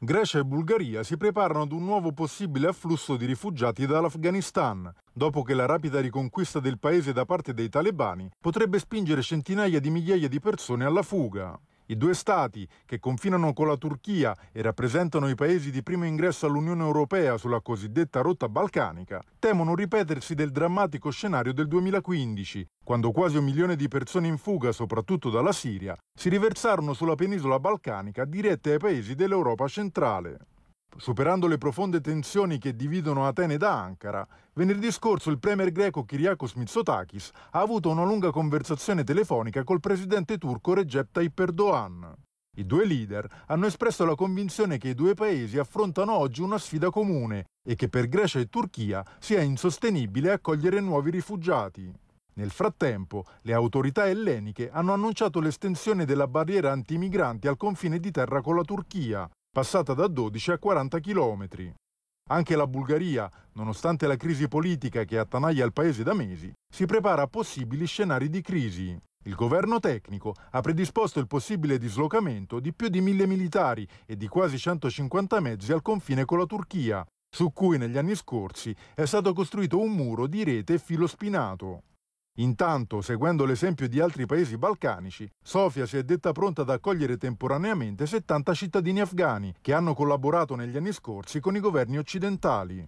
Grecia e Bulgaria si preparano ad un nuovo possibile afflusso di rifugiati dall'Afghanistan, dopo che la rapida riconquista del paese da parte dei talebani potrebbe spingere centinaia di migliaia di persone alla fuga. I due stati, che confinano con la Turchia e rappresentano i paesi di primo ingresso all'Unione Europea sulla cosiddetta rotta balcanica, temono ripetersi del drammatico scenario del 2015, quando quasi un milione di persone in fuga, soprattutto dalla Siria, si riversarono sulla penisola balcanica dirette ai paesi dell'Europa centrale. Superando le profonde tensioni che dividono Atene da Ankara, venerdì scorso il premier greco Kyriakos Mitsotakis ha avuto una lunga conversazione telefonica col presidente turco Recep Tayyip Erdogan. I due leader hanno espresso la convinzione che i due paesi affrontano oggi una sfida comune e che per Grecia e Turchia sia insostenibile accogliere nuovi rifugiati. Nel frattempo, le autorità elleniche hanno annunciato l'estensione della barriera antimigranti al confine di terra con la Turchia, passata da 12 a 40 chilometri. Anche la Bulgaria, nonostante la crisi politica che attanaglia il paese da mesi, si prepara a possibili scenari di crisi. Il governo tecnico ha predisposto il possibile dislocamento di più di mille militari e di quasi 150 mezzi al confine con la Turchia, su cui negli anni scorsi è stato costruito un muro di rete e filo spinato. Intanto, seguendo l'esempio di altri paesi balcanici, Sofia si è detta pronta ad accogliere temporaneamente 70 cittadini afghani che hanno collaborato negli anni scorsi con i governi occidentali.